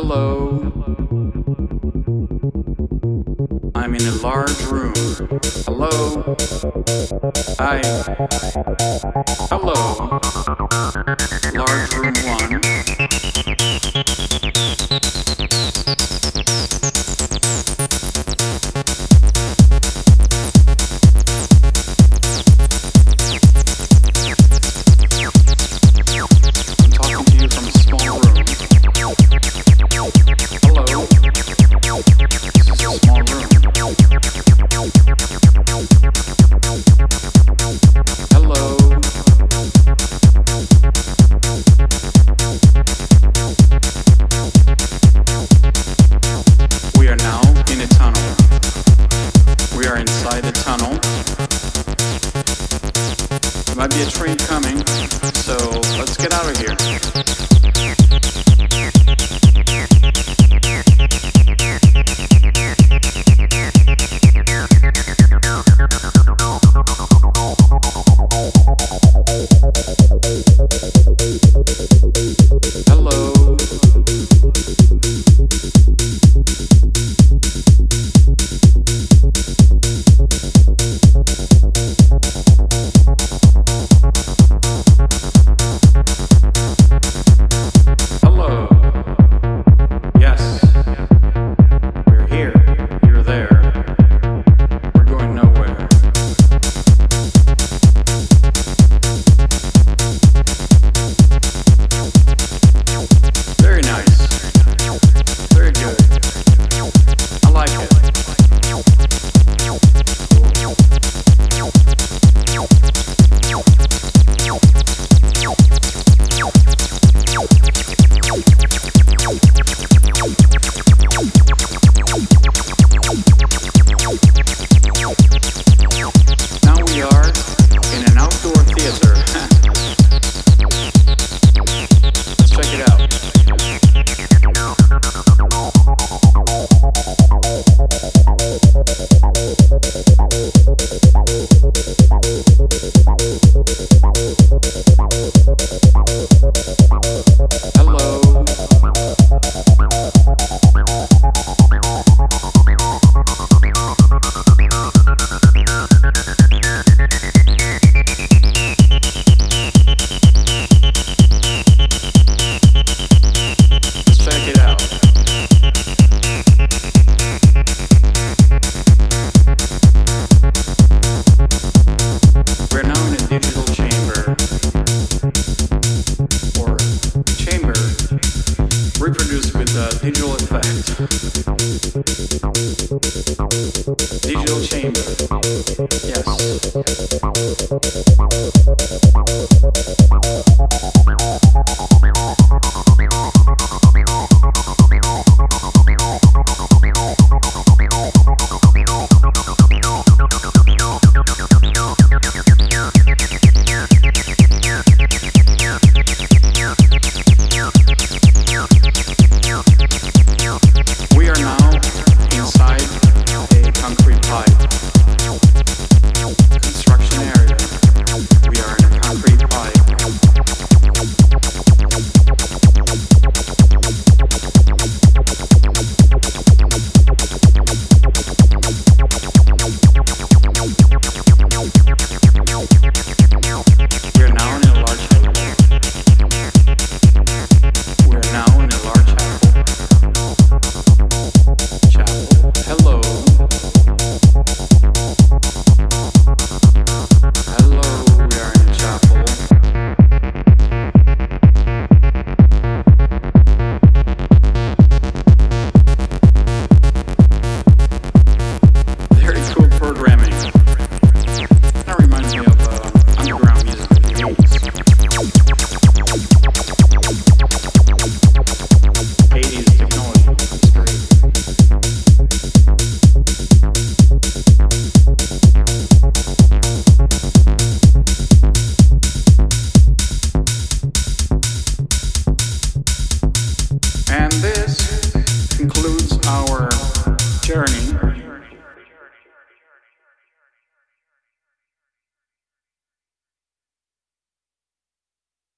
Hello. I'm in a large room. Hello. Hi. Might be a train coming, so let's get out of here. chamber.